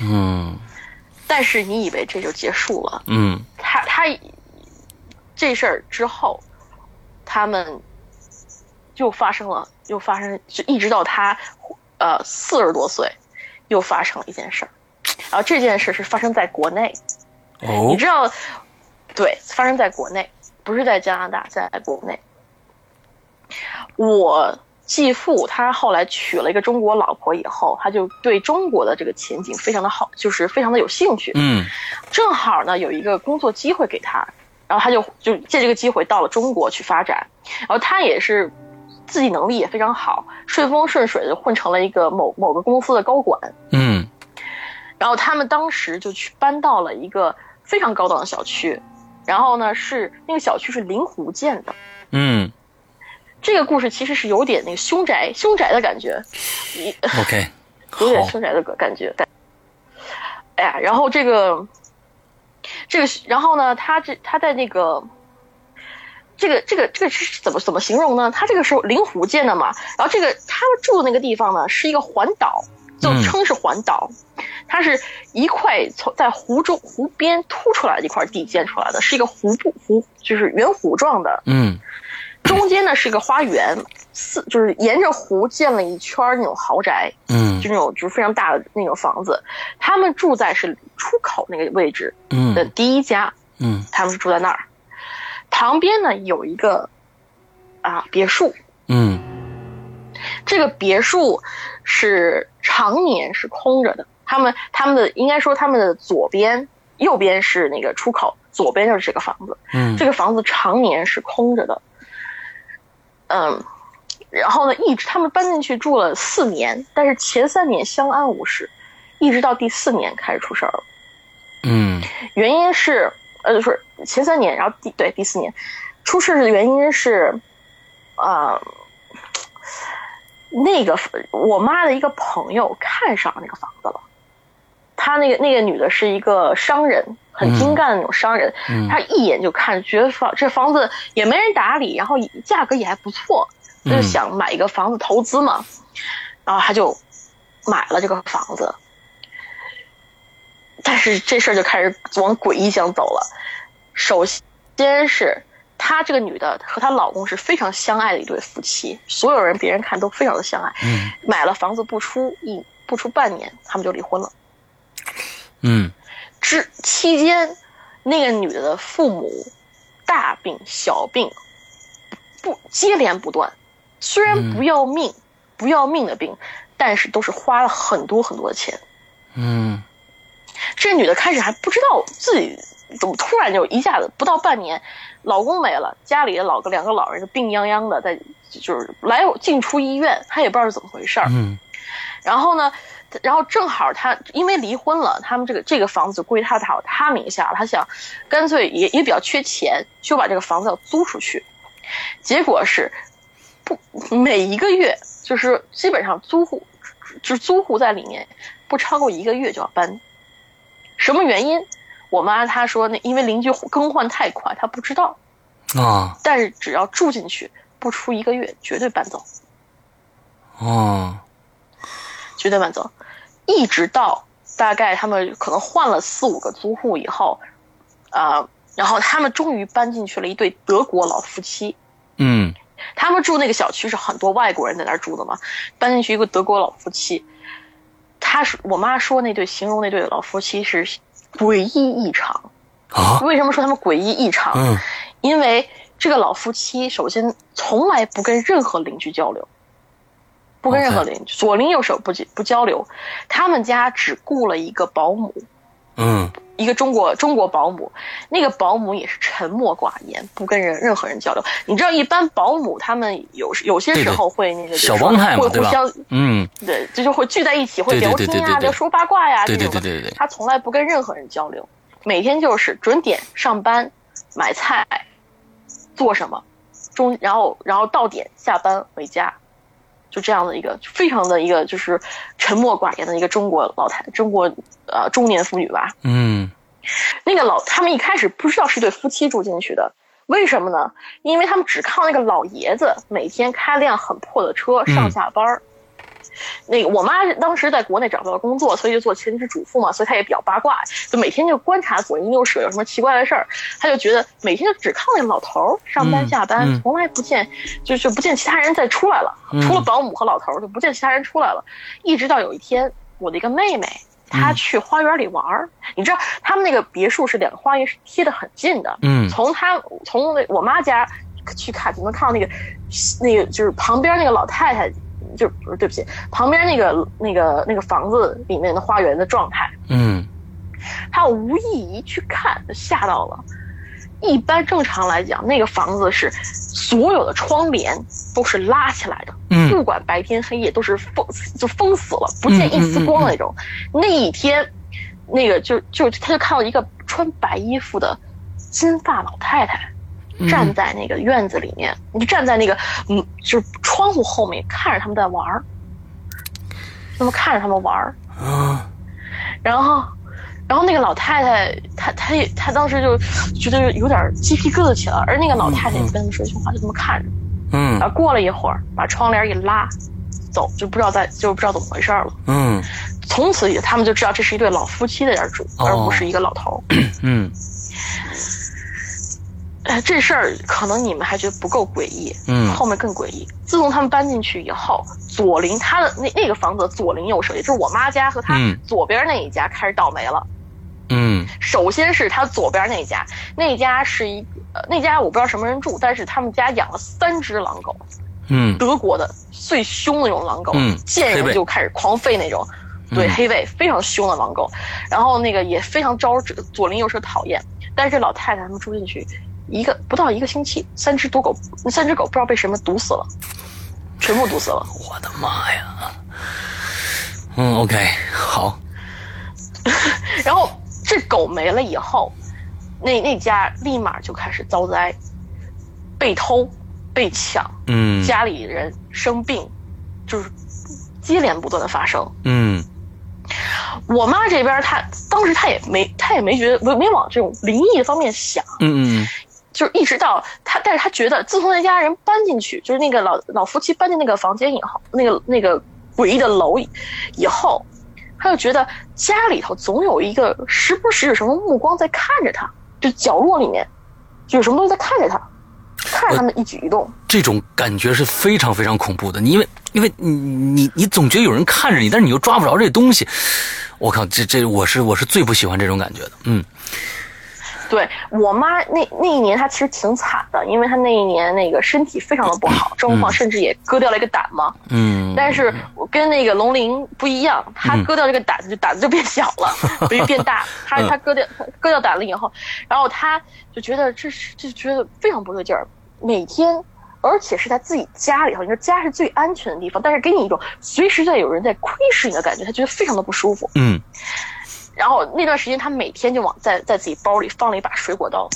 嗯，但是你以为这就结束了，嗯，他他这事儿之后，他们又发生了，又发生，就一直到他呃四十多岁，又发生了一件事儿，然后这件事是发生在国内，哦，你知道，对，发生在国内，不是在加拿大，在国内。我继父他后来娶了一个中国老婆以后，他就对中国的这个前景非常的好，就是非常的有兴趣。嗯，正好呢有一个工作机会给他，然后他就就借这个机会到了中国去发展。然后他也是自己能力也非常好，顺风顺水的混成了一个某某个公司的高管。嗯，然后他们当时就去搬到了一个非常高档的小区，然后呢是那个小区是临湖建的。嗯。这个故事其实是有点那个凶宅凶宅的感觉，你 [LAUGHS] OK，[LAUGHS] 有点凶宅的感觉。哎呀，然后这个这个，然后呢，他这他在那个这个这个这个是怎么怎么形容呢？它这个是灵湖建的嘛，然后这个他们住的那个地方呢是一个环岛，就称是环岛，它是一块从在湖中湖边凸出来的一块地建出来的，是一个湖部湖，就是圆弧状的。嗯。中间呢是一个花园，四就是沿着湖建了一圈那种豪宅，嗯，就那种就是非常大的那种房子。他们住在是出口那个位置，嗯，的第一家，嗯，他们是住在那儿。旁边呢有一个啊别墅，嗯，这个别墅是常年是空着的。他们他们的应该说他们的左边、右边是那个出口，左边就是这个房子，嗯，这个房子常年是空着的。嗯，然后呢，一直他们搬进去住了四年，但是前三年相安无事，一直到第四年开始出事儿了。嗯，原因是呃，就是前三年，然后第对第四年出事的原因是，呃，那个我妈的一个朋友看上那个房子了，她那个那个女的是一个商人。很精干的那种商人，她一眼就看，觉得房这房子也没人打理，然后价格也还不错，就想买一个房子投资嘛，然后她就买了这个房子。但是这事儿就开始往诡异向走了。首先是她这个女的和她老公是非常相爱的一对夫妻，所有人别人看都非常的相爱。买了房子不出一不出半年，他们就离婚了。嗯。之期间，那个女的的父母大病小病不接连不断，虽然不要命不要命的病，但是都是花了很多很多的钱。嗯，这女的开始还不知道自己怎么突然就一下子不到半年，老公没了，家里的老个两个老人就病殃殃的，在就是来进出医院，她也不知道是怎么回事儿。嗯，然后呢？然后正好她因为离婚了，他们这个这个房子就归她她她名下，她想干脆也也比较缺钱，就把这个房子要租出去。结果是不每一个月就是基本上租户就是租户在里面不超过一个月就要搬。什么原因？我妈她说那因为邻居更换太快，她不知道啊。但是只要住进去不出一个月，绝对搬走。哦。绝对搬走，一直到大概他们可能换了四五个租户以后，啊，然后他们终于搬进去了一对德国老夫妻。嗯，他们住那个小区是很多外国人在那儿住的嘛，搬进去一个德国老夫妻。他说我妈说那对形容那对老夫妻是诡异异常啊？为什么说他们诡异异常？嗯，因为这个老夫妻首先从来不跟任何邻居交流。不跟任何邻居左邻右舍不不交流，他们家只雇了一个保姆，嗯，一个中国中国保姆，那个保姆也是沉默寡言，不跟人任何人交流。你知道，一般保姆他们有有些时候会那个小帮派会互相，嗯，对，这就会聚在一起，会聊天呀，就说八卦呀，对对对对对。他从来不跟任何人交流，每天就是准点上班、买菜、做什么，中然后然后到点下班回家，就这样的一个非常的一个就是沉默寡言的一个中国老太中国呃中年妇女吧。嗯，那个老他们一开始不知道是对夫妻住进去的，为什么呢？因为他们只靠那个老爷子每天开辆很破的车上下班儿。[LAUGHS] 那个我妈当时在国内找不到工作，所以就做全职主妇嘛，所以她也比较八卦，就每天就观察左邻右舍有什么奇怪的事儿，她就觉得每天就只靠那个老头儿上班下班，从来不见，就就不见其他人再出来了，除了保姆和老头儿，就不见其他人出来了。一直到有一天，我的一个妹妹，她去花园里玩儿，你知道他们那个别墅是两个花园是贴得很近的，嗯，从她从那我妈家去看就能看到那个那个就是旁边那个老太太。就不是对不起，旁边那个那个那个房子里面的花园的状态，嗯，他无意一去看，吓到了。一般正常来讲，那个房子是所有的窗帘都是拉起来的，嗯，不管白天黑夜都是封就封死了，不见一丝光的那种。那一天，那个就就他就看到一个穿白衣服的金发老太太。站在那个院子里面，你就站在那个嗯，就是窗户后面看着他们在玩儿，那么看着他们玩儿，啊，然后，然后那个老太太，她她也她当时就觉得有点鸡皮疙瘩起来，而那个老太太也不跟他们说一句话，就这么看着，嗯，然后过了一会儿，把窗帘一拉，走，就不知道在就不知道怎么回事了，嗯，从此他们就知道这是一对老夫妻在这住，而不是一个老头，嗯。哎，这事儿可能你们还觉得不够诡异，嗯，后面更诡异。自从他们搬进去以后，左邻他的那那个房子左邻右舍，也就是我妈家和他左边那一家开始倒霉了，嗯，首先是他左边那家，那家是一呃那家我不知道什么人住，但是他们家养了三只狼狗，嗯，德国的最凶的那种狼狗，嗯，见人就开始狂吠那种，对，黑背非常凶的狼狗，然后那个也非常招左邻右舍讨厌，但是老太太他们住进去。一个不到一个星期，三只毒狗，那三只狗不知道被什么毒死了，全部毒死了。我的妈呀！嗯，OK，好。[LAUGHS] 然后这狗没了以后，那那家立马就开始遭灾，被偷、被抢，嗯，家里人生病，就是接连不断的发生，嗯。我妈这边，她当时她也没，她也没觉得没没往这种灵异方面想，嗯嗯。就是一直到他，但是他觉得自从那家人搬进去，就是那个老老夫妻搬进那个房间以后，那个那个诡异的楼以后，他就觉得家里头总有一个时不时有什么目光在看着他，就角落里面有什么东西在看着他，看着他们一举一动。这种感觉是非常非常恐怖的，因为因为你你你总觉得有人看着你，但是你又抓不着这东西。我靠，这这我是我是最不喜欢这种感觉的，嗯。对我妈那那一年，她其实挺惨的，因为她那一年那个身体非常的不好，[LAUGHS] 状况甚至也割掉了一个胆嘛。嗯。[LAUGHS] 但是我跟那个龙鳞不一样，她割掉这个胆子就胆子就变小了，[LAUGHS] 没变大。她她割掉割掉胆了以后，然后她就觉得这是就觉得非常不对劲儿，每天，而且是在自己家里头，你说家是最安全的地方，但是给你一种随时在有人在窥视你的感觉，他觉得非常的不舒服。嗯。然后那段时间，他每天就往在在自己包里放了一把水果刀，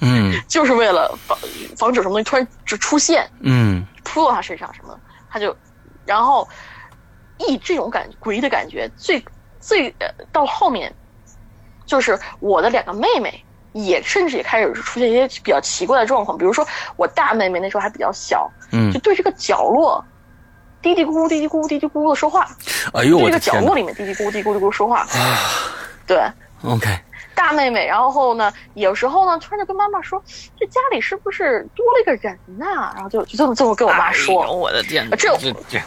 嗯，[LAUGHS] 就是为了防防止什么东西突然就出现，嗯，扑到他身上什么，他就，然后，一这种感诡异的感觉，最最到后面，就是我的两个妹妹也甚至也开始出现一些比较奇怪的状况，比如说我大妹妹那时候还比较小，嗯，就对这个角落。嘀嘀咕咕，嘀嘀咕咕，嘀嘀咕咕的说话。哎呦，这个角落里面嘀嘀咕咕，嘀嘀咕咕说话。啊对，OK。大妹妹，然后呢，有时候呢，突然就跟妈妈说：“这家里是不是多了一个人呐？”然后就就这么这么跟我妈说。我的天这！这这，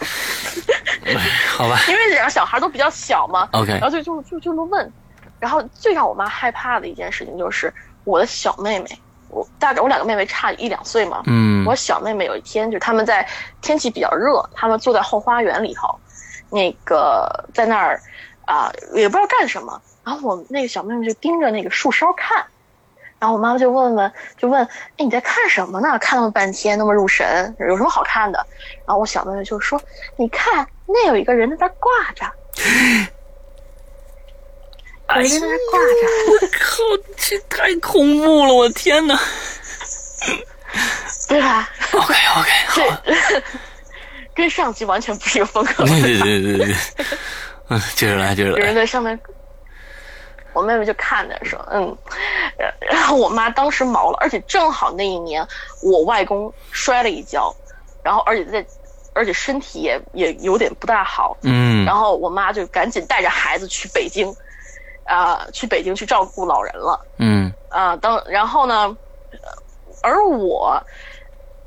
好吧。[LAUGHS] 因为两个小孩都比较小嘛，OK。然后就就就就么问。然后最让我妈害怕的一件事情就是我的小妹妹。我大概我两个妹妹差一两岁嘛，嗯，我小妹妹有一天就是他们在天气比较热，他们坐在后花园里头，那个在那儿啊也不知道干什么，然后我那个小妹妹就盯着那个树梢看，然后我妈妈就问问就问，哎你在看什么呢？看那么半天那么入神，有什么好看的？然后我小妹妹就说，你看那有一个人在那挂着。[LAUGHS] 哎呀，我靠，这太恐怖了！我天哪！[LAUGHS] 对吧？OK OK，好，跟 [LAUGHS] 上集完全不是一个风格。[LAUGHS] 对对对对对，嗯，接着来，接着来。有人在上面，我妹妹就看着说：“嗯。”然后我妈当时毛了，而且正好那一年我外公摔了一跤，然后而且在，而且身体也也有点不大好。嗯。然后我妈就赶紧带着孩子去北京，啊，去北京去照顾老人了。嗯。啊，当然后呢？而我，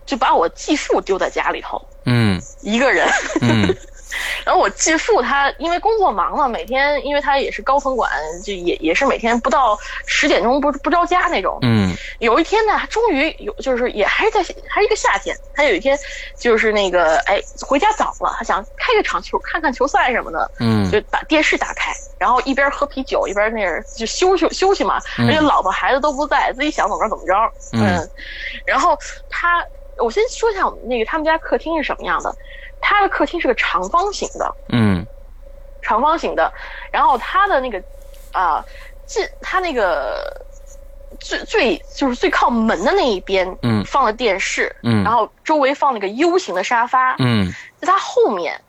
就把我继父丢在家里头，嗯，一个人，嗯，[LAUGHS] 然后我继父他因为工作忙嘛，每天因为他也是高层管，就也也是每天不到十点钟不不着家那种，嗯，有一天呢，他终于有就是也还是在还是一个夏天，他有一天就是那个哎回家早了，他想开个场球看看球赛什么的，嗯，就把电视打开。然后一边喝啤酒一边那儿就休息休息嘛，而且老婆孩子都不在，自己想怎么着怎么着。嗯，然后他，我先说一下我们那个他们家客厅是什么样的。他的客厅是个长方形的，嗯，长方形的。然后他的那个啊，进他那个最最就是最靠门的那一边，嗯，放了电视，嗯，然后周围放了个 U 型的沙发，嗯，在他后面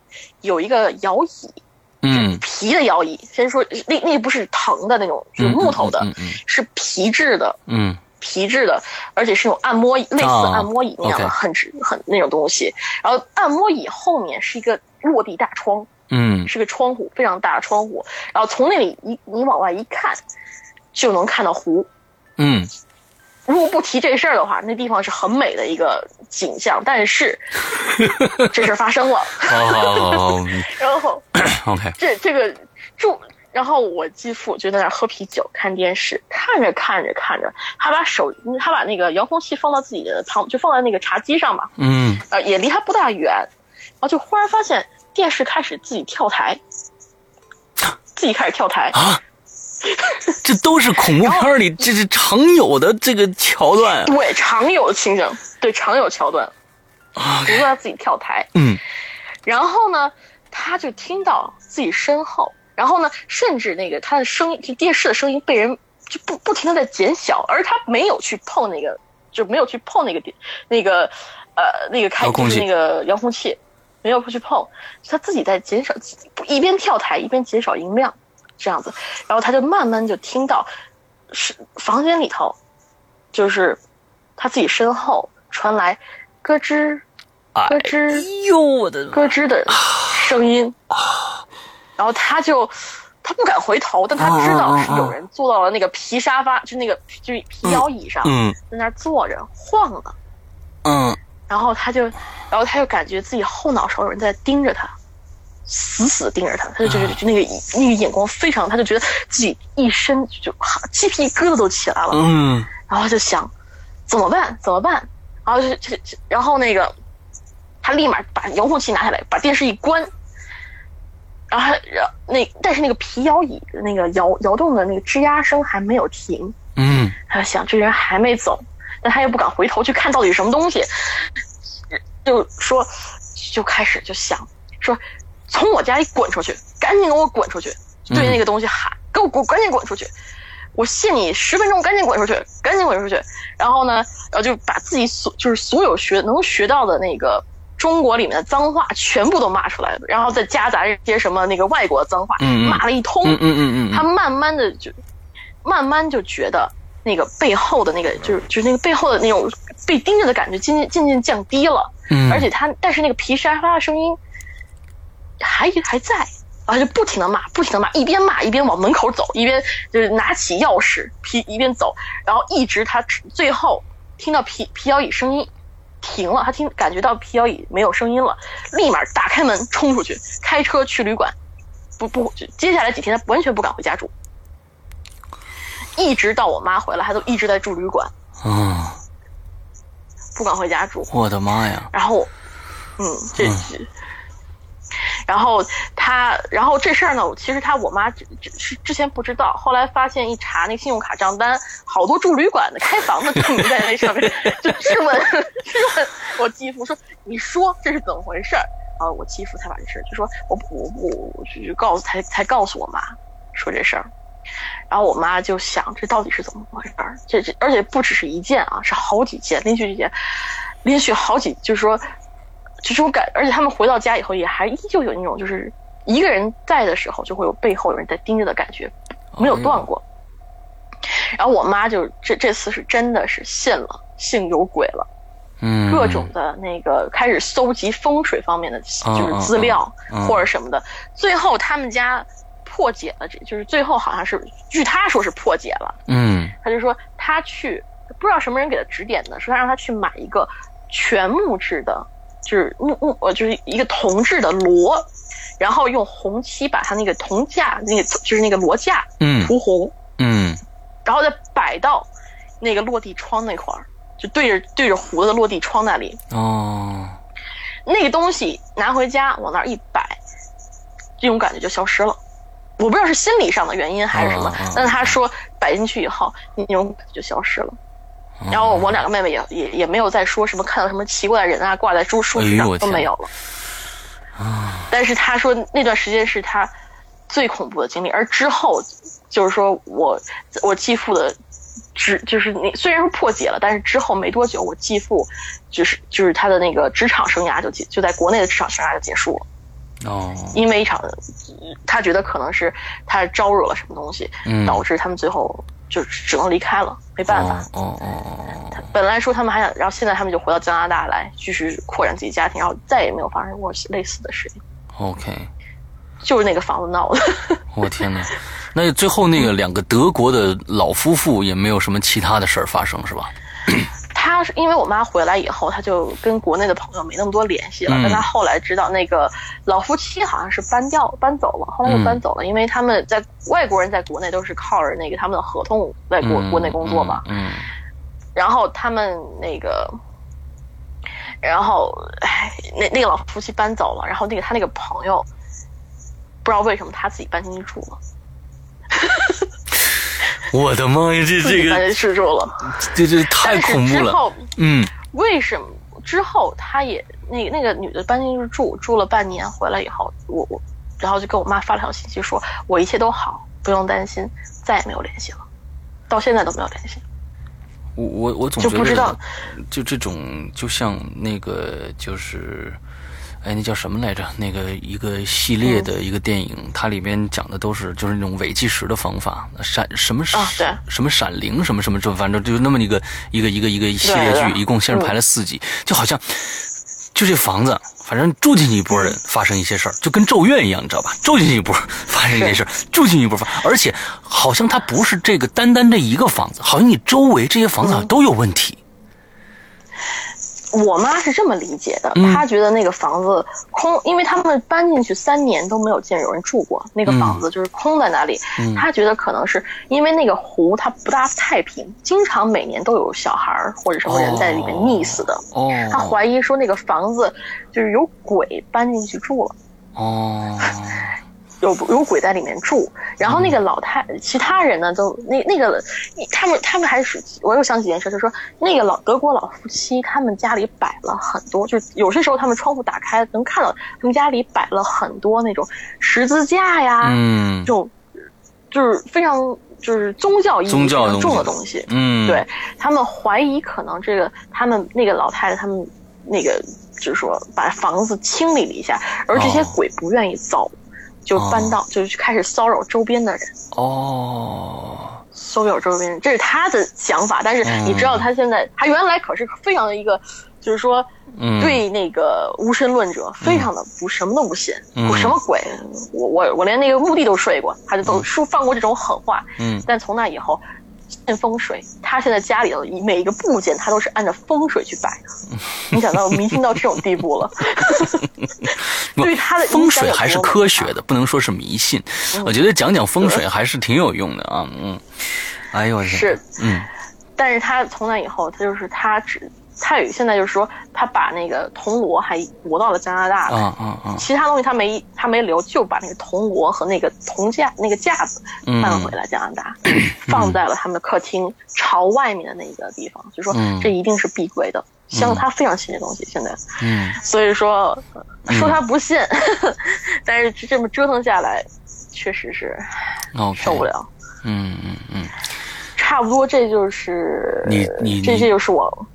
有一个摇椅。嗯，皮的摇椅，先说那那不是藤的那种，就是木头的，是皮质的，嗯，皮质的，而且是那种按摩类似按摩椅那样的，很直很那种东西。然后按摩椅后面是一个落地大窗，嗯，是个窗户，非常大的窗户。然后从那里一你往外一看，就能看到湖，嗯。如果不提这事儿的话，那地方是很美的一个景象。但是 [LAUGHS] 这事儿发生了，[LAUGHS] 然后 OK，这这个住，然后我继父就在那儿喝啤酒看电视，看着看着看着，他把手他把那个遥控器放到自己的旁，就放在那个茶几上嘛，嗯，呃，也离他不大远，然后就忽然发现电视开始自己跳台，[LAUGHS] 自己开始跳台啊。[LAUGHS] 这都是恐怖片里这是常有的这个桥段，对，常有的情景，对，常有桥段，啊，不断自己跳台，嗯，然后呢，他就听到自己身后，然后呢，甚至那个他的声音，就电视的声音被人就不不停的在减小，而他没有去碰那个，就没有去碰那个电那个呃那个开那个遥控器，没有去碰，他自己在减少，一边跳台一边减少音量。这样子，然后他就慢慢就听到，是房间里头，就是他自己身后传来咯吱咯吱，哎呦我的咯吱的声音，然后他就他不敢回头，但他知道是有人坐到了那个皮沙发，就那个就是皮摇椅上，在那坐着晃了，嗯，然后他就，然后他就感觉自己后脑勺有人在盯着他。死死盯着他，他就觉得就那个那个眼光非常，他就觉得自己一身就鸡皮疙瘩都起来了。嗯，然后就想怎么办？怎么办？然后就就然后那个他立马把遥控器拿下来，把电视一关，然后然后那但是那个皮摇椅那个摇摇动的那个吱呀声还没有停。嗯，他就想这人还没走，但他又不敢回头去看到底是什么东西，就说就开始就想说。从我家里滚出去！赶紧给我滚出去！对那个东西喊：“给我滚！赶紧滚出去！我限你十分钟，赶紧滚出去！赶紧滚出去！”然后呢，然后就把自己所就是所有学能学到的那个中国里面的脏话全部都骂出来了，然后再夹杂一些什么那个外国的脏话，骂了一通。嗯嗯嗯。他慢慢的就慢慢就觉得那个背后的那个就是就是那个背后的那种被盯着的感觉渐渐渐渐降低了。嗯。而且他但是那个皮沙发的声音。还还在，然后就不停的骂，不停的骂，一边骂一边往门口走，一边就是拿起钥匙皮一边走，然后一直他最后听到皮皮摇椅声音停了，他听感觉到皮摇椅没有声音了，立马打开门冲出去，开车去旅馆，不不，接下来几天他完全不敢回家住，一直到我妈回来，他都一直在住旅馆，啊，不敢回家住，我的妈呀！然后，嗯，这是。然后他，然后这事儿呢，其实他我妈是之前不知道，后来发现一查那信用卡账单，好多住旅馆的、开房的都名在那上面，[LAUGHS] 就质问 [LAUGHS] 质问我继父说：“你说这是怎么回事儿？”然后我继父才把这事儿就说：“我我我我就告诉才才告诉我妈说这事儿。”然后我妈就想这到底是怎么回事儿？这这而且不只是一件啊，是好几件连续几件。连续好几，就是说，就是我感，而且他们回到家以后，也还依旧有那种，就是一个人在的时候，就会有背后有人在盯着的感觉，没有断过。然后我妈就这这次是真的是信了，信有鬼了，嗯，各种的那个开始搜集风水方面的就是资料或者什么的，最后他们家破解了，这就是最后好像是据他说是破解了，嗯，他就说他去不知道什么人给他指点的，说他让他去买一个全木质的，就是木木呃就是一个铜制的锣，然后用红漆把它那个铜架那个就是那个锣架嗯涂红，嗯。然后再摆到那个落地窗那块儿，就对着对着湖的落地窗那里。哦，那个东西拿回家往那儿一摆，这种感觉就消失了。我不知道是心理上的原因还是什么，但是他说摆进去以后，那种感觉就消失了。然后我两个妹妹也也也没有再说什么看到什么奇怪的人啊挂在树树上都没有了。啊！但是他说那段时间是他最恐怖的经历，而之后。就是说我我继父的职就是那虽然说破解了，但是之后没多久，我继父就是就是他的那个职场生涯就结就在国内的职场生涯就结束了。哦，因为一场他觉得可能是他招惹了什么东西，导致他们最后就只能离开了，没办法。哦哦哦本来说他们还想，然后现在他们就回到加拿大来继续扩展自己家庭，然后再也没有发生过类似的事情。OK，就是那个房子闹的。[LAUGHS] 我天哪！那最后那个两个德国的老夫妇也没有什么其他的事儿发生，是吧？他是因为我妈回来以后，他就跟国内的朋友没那么多联系了。但他后来知道那个老夫妻好像是搬掉搬走了，后来又搬走了，因为他们在外国人在国内都是靠着那个他们的合同在国国内工作嘛。嗯。然后他们那个，然后唉，那那个老夫妻搬走了，然后那个他那个朋友不知道为什么他自己搬进去住了。我的妈呀，这这个吃住了，这这太恐怖了。嗯，为什么之后他也那那个女的搬进去住住了半年，回来以后，我我然后就跟我妈发了条信息说，我一切都好，不用担心，再也没有联系了，到现在都没有联系。我我我总就不知道，就这种就像那个就是。哎，那叫什么来着？那个一个系列的一个电影，它里面讲的都是就是那种伪计时的方法，闪什么闪什么闪灵什么什么，就反正就那么一个一个一个一个系列剧，一共先是排了四集，就好像就这房子，反正住进去一波人发生一些事儿，就跟咒怨一样，你知道吧？住进去一波发生一些事儿，住进去一波发，而且好像它不是这个单单这一个房子，好像你周围这些房子好像都有问题。我妈是这么理解的，她觉得那个房子空，因为他们搬进去三年都没有见有人住过，那个房子就是空在那里。她觉得可能是因为那个湖它不大太平，经常每年都有小孩或者什么人在里面溺死的。哦，她怀疑说那个房子就是有鬼搬进去住了。哦。有有鬼在里面住，然后那个老太，其他人呢都那那个，他们他们还是我又想起一件事，就是说那个老德国老夫妻，他们家里摆了很多，就有些时候他们窗户打开能看到他们家里摆了很多那种十字架呀，嗯，这种就是非常就是宗教意义非常重的东西，嗯，对他们怀疑可能这个他们那个老太太他们那个就是说把房子清理了一下，而这些鬼不愿意走。就搬到，就是开始骚扰周边的人哦，骚扰周边人，这是他的想法。但是你知道，他现在他原来可是非常的一个，就是说，对那个无神论者非常的不什么都不信，我什么鬼，我我我连那个墓地都睡过，他就都说放过这种狠话。嗯，但从那以后。信风水，他现在家里头每一个部件，他都是按照风水去摆的。没想到迷信到这种地步了。[LAUGHS] 对他的风水还是科学的，不能说是迷信。我觉得讲讲风水还是挺有用的啊。嗯，哎呦我天，是嗯，但是他从那以后，他就是他只。蔡宇现在就是说，他把那个铜锣还挪到了加拿大，嗯嗯嗯，其他东西他没他没留，就把那个铜锣和那个铜架那个架子搬回了加拿大，[CLEARS THROAT] 放在了他们的客厅朝外面的那个地方，就说这一定是避鬼的，像他非常信这东西，现在，嗯，[LAUGHS] 所以说说他不信，[LAUGHS] 但是这么折腾下来，确实是受不了，嗯嗯嗯，差不多这就是你你这些就是我。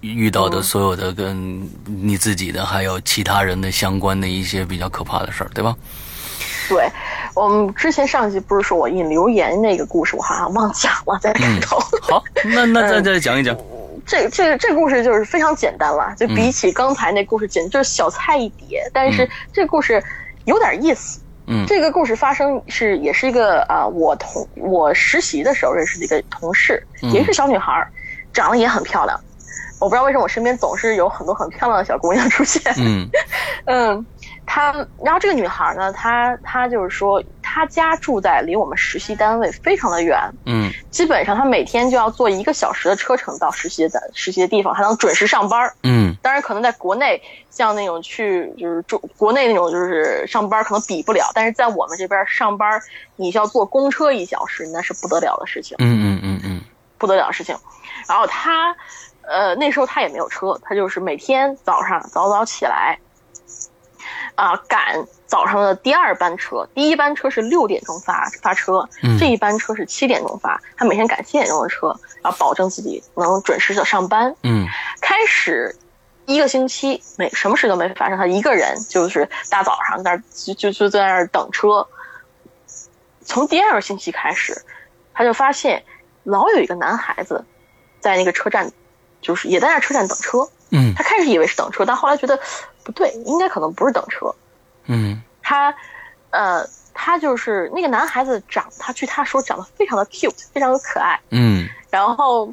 遇到的所有的跟你自己的还有其他人的相关的一些比较可怕的事儿，对吧？对，我们之前上集不是说我引留言那个故事，我好像忘讲了，在开头。好，那那再 [LAUGHS] 再讲一讲。这这这故事就是非常简单了，就比起刚才那故事，简直就是小菜一碟。但是这故事有点意思。嗯，这个故事发生是也是一个啊，我同我实习的时候认识的一个同事，也是小女孩，长得也很漂亮。我不知道为什么我身边总是有很多很漂亮的小姑娘出现。嗯 [LAUGHS] 嗯。她，然后这个女孩呢，她她就是说，她家住在离我们实习单位非常的远，嗯，基本上她每天就要坐一个小时的车程到实习的实习的地方，才能准时上班，嗯，当然可能在国内像那种去就是住国内那种就是上班可能比不了，但是在我们这边上班，你需要坐公车一小时，那是不得了的事情，嗯嗯嗯嗯，不得了的事情，然后她，呃，那时候他也没有车，他就是每天早上早早起来。啊，赶早上的第二班车，第一班车是六点钟发发车，这一班车是七点钟发。他每天赶七点钟的车，然后保证自己能准时的上班。嗯，开始一个星期没什么事都没发生，他一个人就是大早上在就就就在那儿等车。从第二个星期开始，他就发现老有一个男孩子在那个车站，就是也在那车站等车。嗯，他开始以为是等车，但后来觉得。不对，应该可能不是等车。嗯，他，呃，他就是那个男孩子长，他据他说长得非常的 cute，非常的可爱。嗯，然后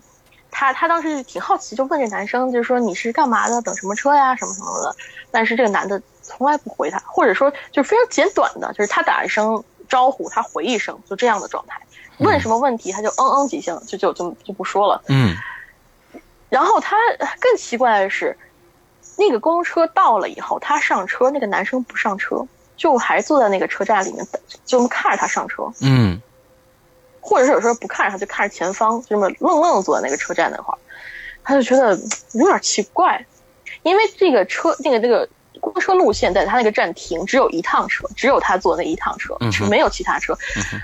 他他当时挺好奇，就问这男生，就是说你是干嘛的？等什么车呀？什么什么的。但是这个男的从来不回他，或者说就是非常简短的，就是他打一声招呼，他回一声，就这样的状态。问什么问题，他就嗯嗯几声，就就就就不说了。嗯，然后他更奇怪的是。那个公车到了以后，他上车，那个男生不上车，就还坐在那个车站里面等，就这么看着他上车。嗯，或者是有时候不看着他，就看着前方，就这么愣愣坐在那个车站那块儿，他就觉得有点奇怪，因为这个车，那个那个公车路线在他那个站停，只有一趟车，只有他坐那一趟车，是没有其他车，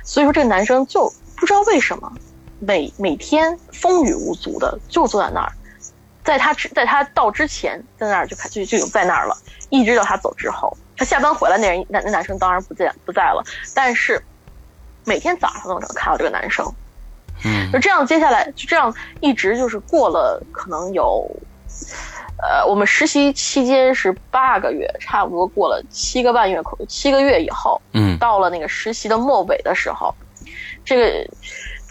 所以说这个男生就不知道为什么每每天风雨无阻的就坐在那儿。在他之在他到之前，在那儿就开就就已经在那儿了，一直到他走之后，他下班回来，那人那那男生当然不在不在了，但是每天早上都能看到这个男生，嗯，就这样接下来就这样一直就是过了可能有，呃，我们实习期间是八个月，差不多过了七个半月，七个月以后，嗯，到了那个实习的末尾的时候，这个。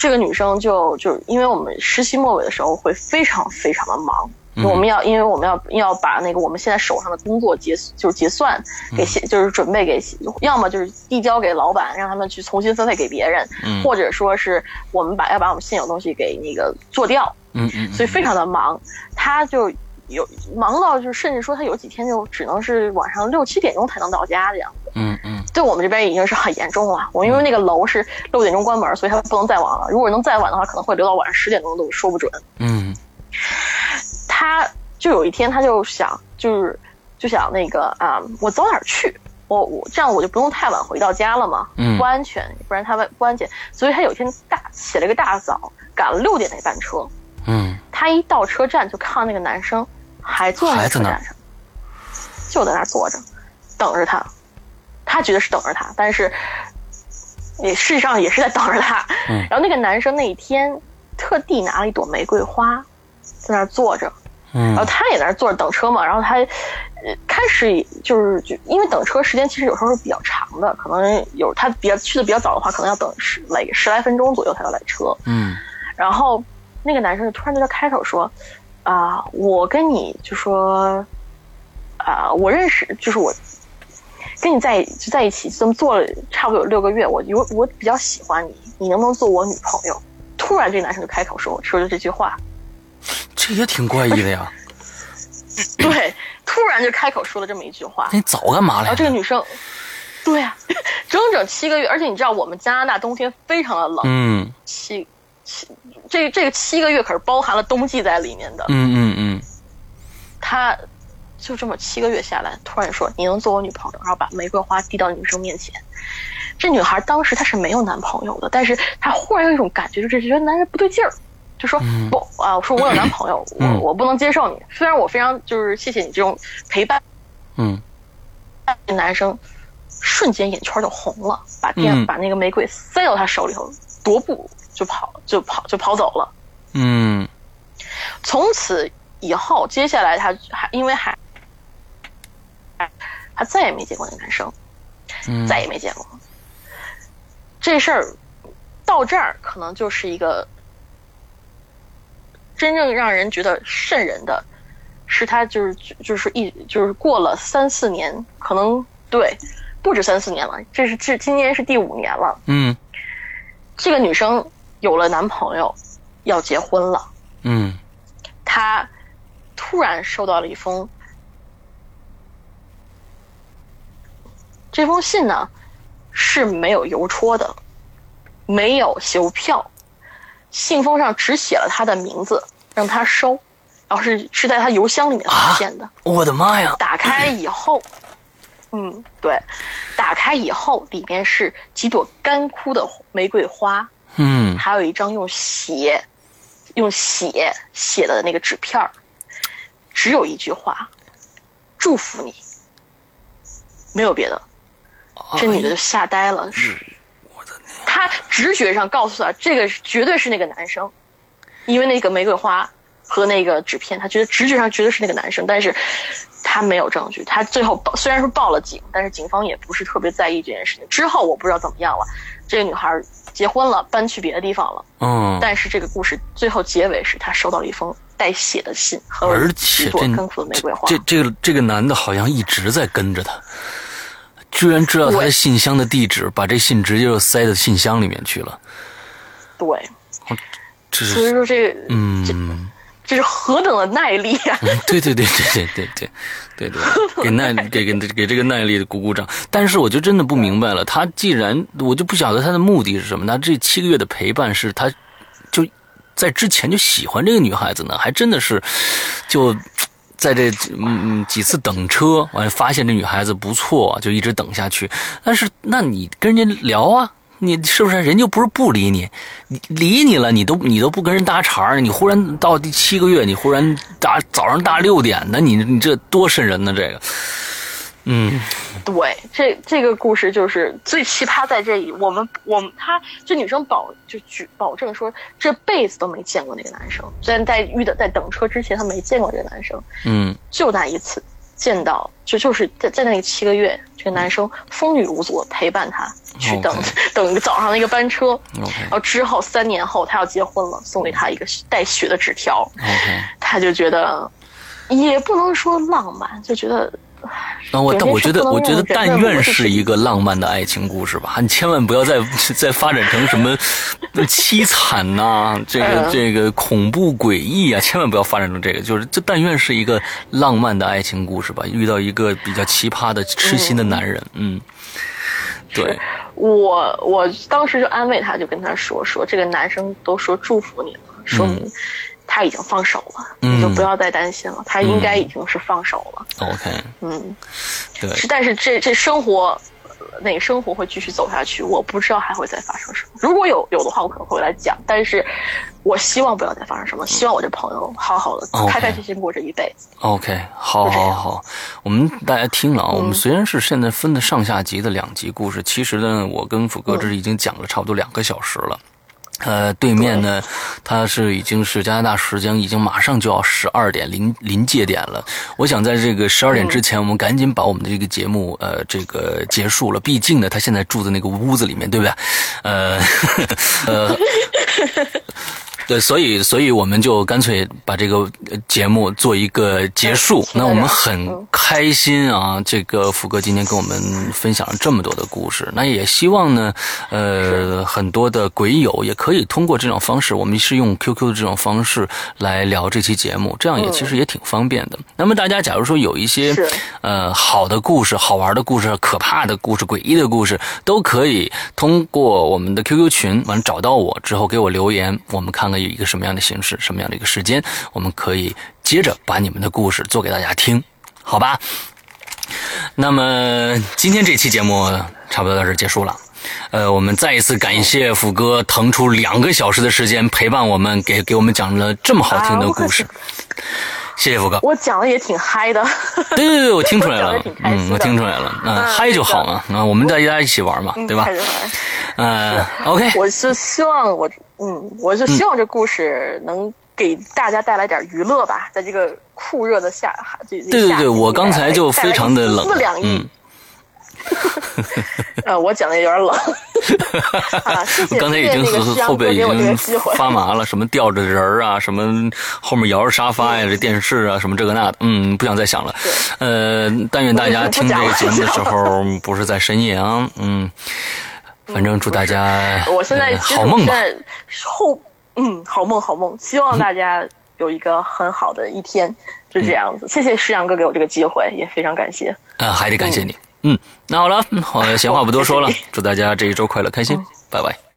这个女生就就因为我们实习末尾的时候会非常非常的忙，我们要因为我们要要把那个我们现在手上的工作结就是结算给就是准备给，要么就是递交给老板让他们去重新分配给别人，或者说是我们把要把我们现有东西给那个做掉，嗯嗯，所以非常的忙，她就有忙到就甚至说他有几天就只能是晚上六七点钟才能到家这样子。嗯嗯，对我们这边已经是很严重了。我因为那个楼是六点钟关门，所以他不能再晚了。如果能再晚的话，可能会留到晚上十点钟都说不准。嗯，他就有一天他就想，就是就想那个啊，我早点去，我我这样我就不用太晚回到家了嘛，不安全，不然他不不安全。所以他有一天大起了个大早，赶了六点那班车。嗯，他一到车站就看到那个男生还坐在车站上，就在那坐着，等着他。他觉得是等着他，但是也事实上也是在等着他。嗯，然后那个男生那一天特地拿了一朵玫瑰花，在那儿坐着。嗯，然后他也在那儿坐着等车嘛。然后他开始就是就因为等车时间其实有时候是比较长的，可能有他比较去的比较早的话，可能要等十来十来分钟左右才要来车。嗯，然后那个男生就突然对他开口说：“啊，我跟你就说啊，我认识就是我。”跟你在就在一起，这么做了差不多有六个月，我有我比较喜欢你，你能不能做我女朋友？突然，这个男生就开口说说了这句话，这也挺怪异的呀。[LAUGHS] 对，突然就开口说了这么一句话。你早干嘛了？然后这个女生，对啊，[LAUGHS] 整整七个月，而且你知道我们加拿大冬天非常的冷，嗯，七七这这个七个月可是包含了冬季在里面的，嗯嗯嗯，他。就这么七个月下来，突然说你能做我女朋友，然后把玫瑰花递到女生面前。这女孩当时她是没有男朋友的，但是她忽然有一种感觉，就是觉得男人不对劲儿，就说不啊，我说我有男朋友，我我不能接受你。虽然我非常就是谢谢你这种陪伴，嗯，男生瞬间眼圈就红了，把电把那个玫瑰塞到他手里头，踱步就跑就跑就跑走了。嗯，从此以后，接下来他还因为还他再也没见过那个男生，再也没见过。这事儿到这儿可能就是一个真正让人觉得瘆人的，是他就是就是一就是过了三四年，可能对不止三四年了，这是这今年是第五年了。嗯，这个女生有了男朋友，要结婚了。嗯，她突然收到了一封这封信呢。是没有邮戳的，没有邮票，信封上只写了他的名字，让他收，然后是是在他邮箱里面发现的。我的妈呀！打开以后，嗯，对，打开以后里面是几朵干枯的玫瑰花，嗯，还有一张用血用血写的那个纸片儿，只有一句话：祝福你，没有别的。这女的就吓呆了，是，她直觉上告诉她，这个绝对是那个男生，因为那个玫瑰花和那个纸片，她觉得直觉上绝对是那个男生，但是她没有证据。她最后报虽然说报了警，但是警方也不是特别在意这件事情。之后我不知道怎么样了，这个女孩结婚了，搬去别的地方了。嗯，但是这个故事最后结尾是他收到了一封带血的信和几朵干枯的玫瑰花。这这个这个男的好像一直在跟着他。居然知道他的信箱的地址，把这信直接就塞到信箱里面去了。对，所以说这嗯，这这是何等的耐力啊！对对对对对对对对对，给耐给给给这个耐力鼓鼓掌。但是我就真的不明白了，他既然我就不晓得他的目的是什么？那这七个月的陪伴是他就在之前就喜欢这个女孩子呢，还真的是就。在这嗯几次等车，完发现这女孩子不错，就一直等下去。但是，那你跟人家聊啊，你是不是人就不是不理你？你理你了，你都你都不跟人搭茬你忽然到第七个月，你忽然大早上大六点的，你你这多瘆人呢？这个。嗯，对，这这个故事就是最奇葩在这里。我们我们他这女生保就举保证说这辈子都没见过那个男生，虽然在遇到在等车之前她没见过这个男生，嗯，就那一次见到，就就是在在那七个月，这个男生风雨无阻陪伴她去等 [LAUGHS] 等早上的一个班车，然后之后三年后他要结婚了，送给她一个带血的纸条，他就觉得也不能说浪漫，就觉得。那我但我觉得，我觉得但愿是一个浪漫的爱情故事吧，你千万不要再再发展成什么 [LAUGHS] 凄惨呐，这个这个恐怖诡异啊，千万不要发展成这个，就是这但愿是一个浪漫的爱情故事吧，遇到一个比较奇葩的痴心的男人，嗯，对，我我当时就安慰他，就跟他说说这个男生都说祝福你了，说明。他已经放手了，你就不要再担心了。他应该已经是放手了。OK，嗯，对。但是这这生活，那生活会继续走下去。我不知道还会再发生什么。如果有有的话，我可能会来讲。但是，我希望不要再发生什么。希望我这朋友好好的、开开心心过这一辈子。OK，好，好，好。我们大家听了啊，我们虽然是现在分的上下集的两集故事，其实呢，我跟福哥这已经讲了差不多两个小时了。呃，对面呢，他是已经是加拿大时间，已经马上就要十二点临临界点了。我想在这个十二点之前，我们赶紧把我们的这个节目呃这个结束了。毕竟呢，他现在住在那个屋子里面，对不对？呃 [LAUGHS] 呃。[LAUGHS] 对，所以，所以我们就干脆把这个节目做一个结束。那我们很开心啊，这个福哥今天跟我们分享了这么多的故事。那也希望呢，呃，很多的鬼友也可以通过这种方式，我们是用 QQ 的这种方式来聊这期节目，这样也其实也挺方便的。那么大家假如说有一些呃好的故事、好玩的故事、可怕的故事、诡异的故事，都可以通过我们的 QQ 群完找到我之后给我留言，我们看看。有一个什么样的形式，什么样的一个时间，我们可以接着把你们的故事做给大家听，好吧？那么今天这期节目差不多到这结束了。呃，我们再一次感谢虎哥腾出两个小时的时间陪伴我们，给给我们讲了这么好听的故事。谢谢福哥，我讲的也挺嗨的。对对对，我听出来了，[LAUGHS] 嗯，我听出来了，嗯，嗨就好嘛，那，我们大家一起玩嘛，对吧？嗯，OK。我是希望我，嗯，我是希望这故事能给大家带来点娱乐吧，在这个酷热的夏，对对对，我刚才就非常的冷，嗯。[LAUGHS] 呃，我讲的有点冷。[LAUGHS] 刚才已经和后背已经发麻了，什么吊着人啊，什么后面摇着沙发呀，这电视啊，什么这个那的，嗯，不想再想了。呃，但愿大家听这个节目的时候不是在深夜啊，嗯，反正祝大家我现在好梦吧。后，嗯，好梦好梦，希望大家有一个很好的一天，就这样子。谢谢石阳哥给我这个机会，也非常感谢。啊，还得感谢你。嗯，那好了，[LAUGHS] 好，闲话不多说了，祝大家这一周快乐开心，拜拜。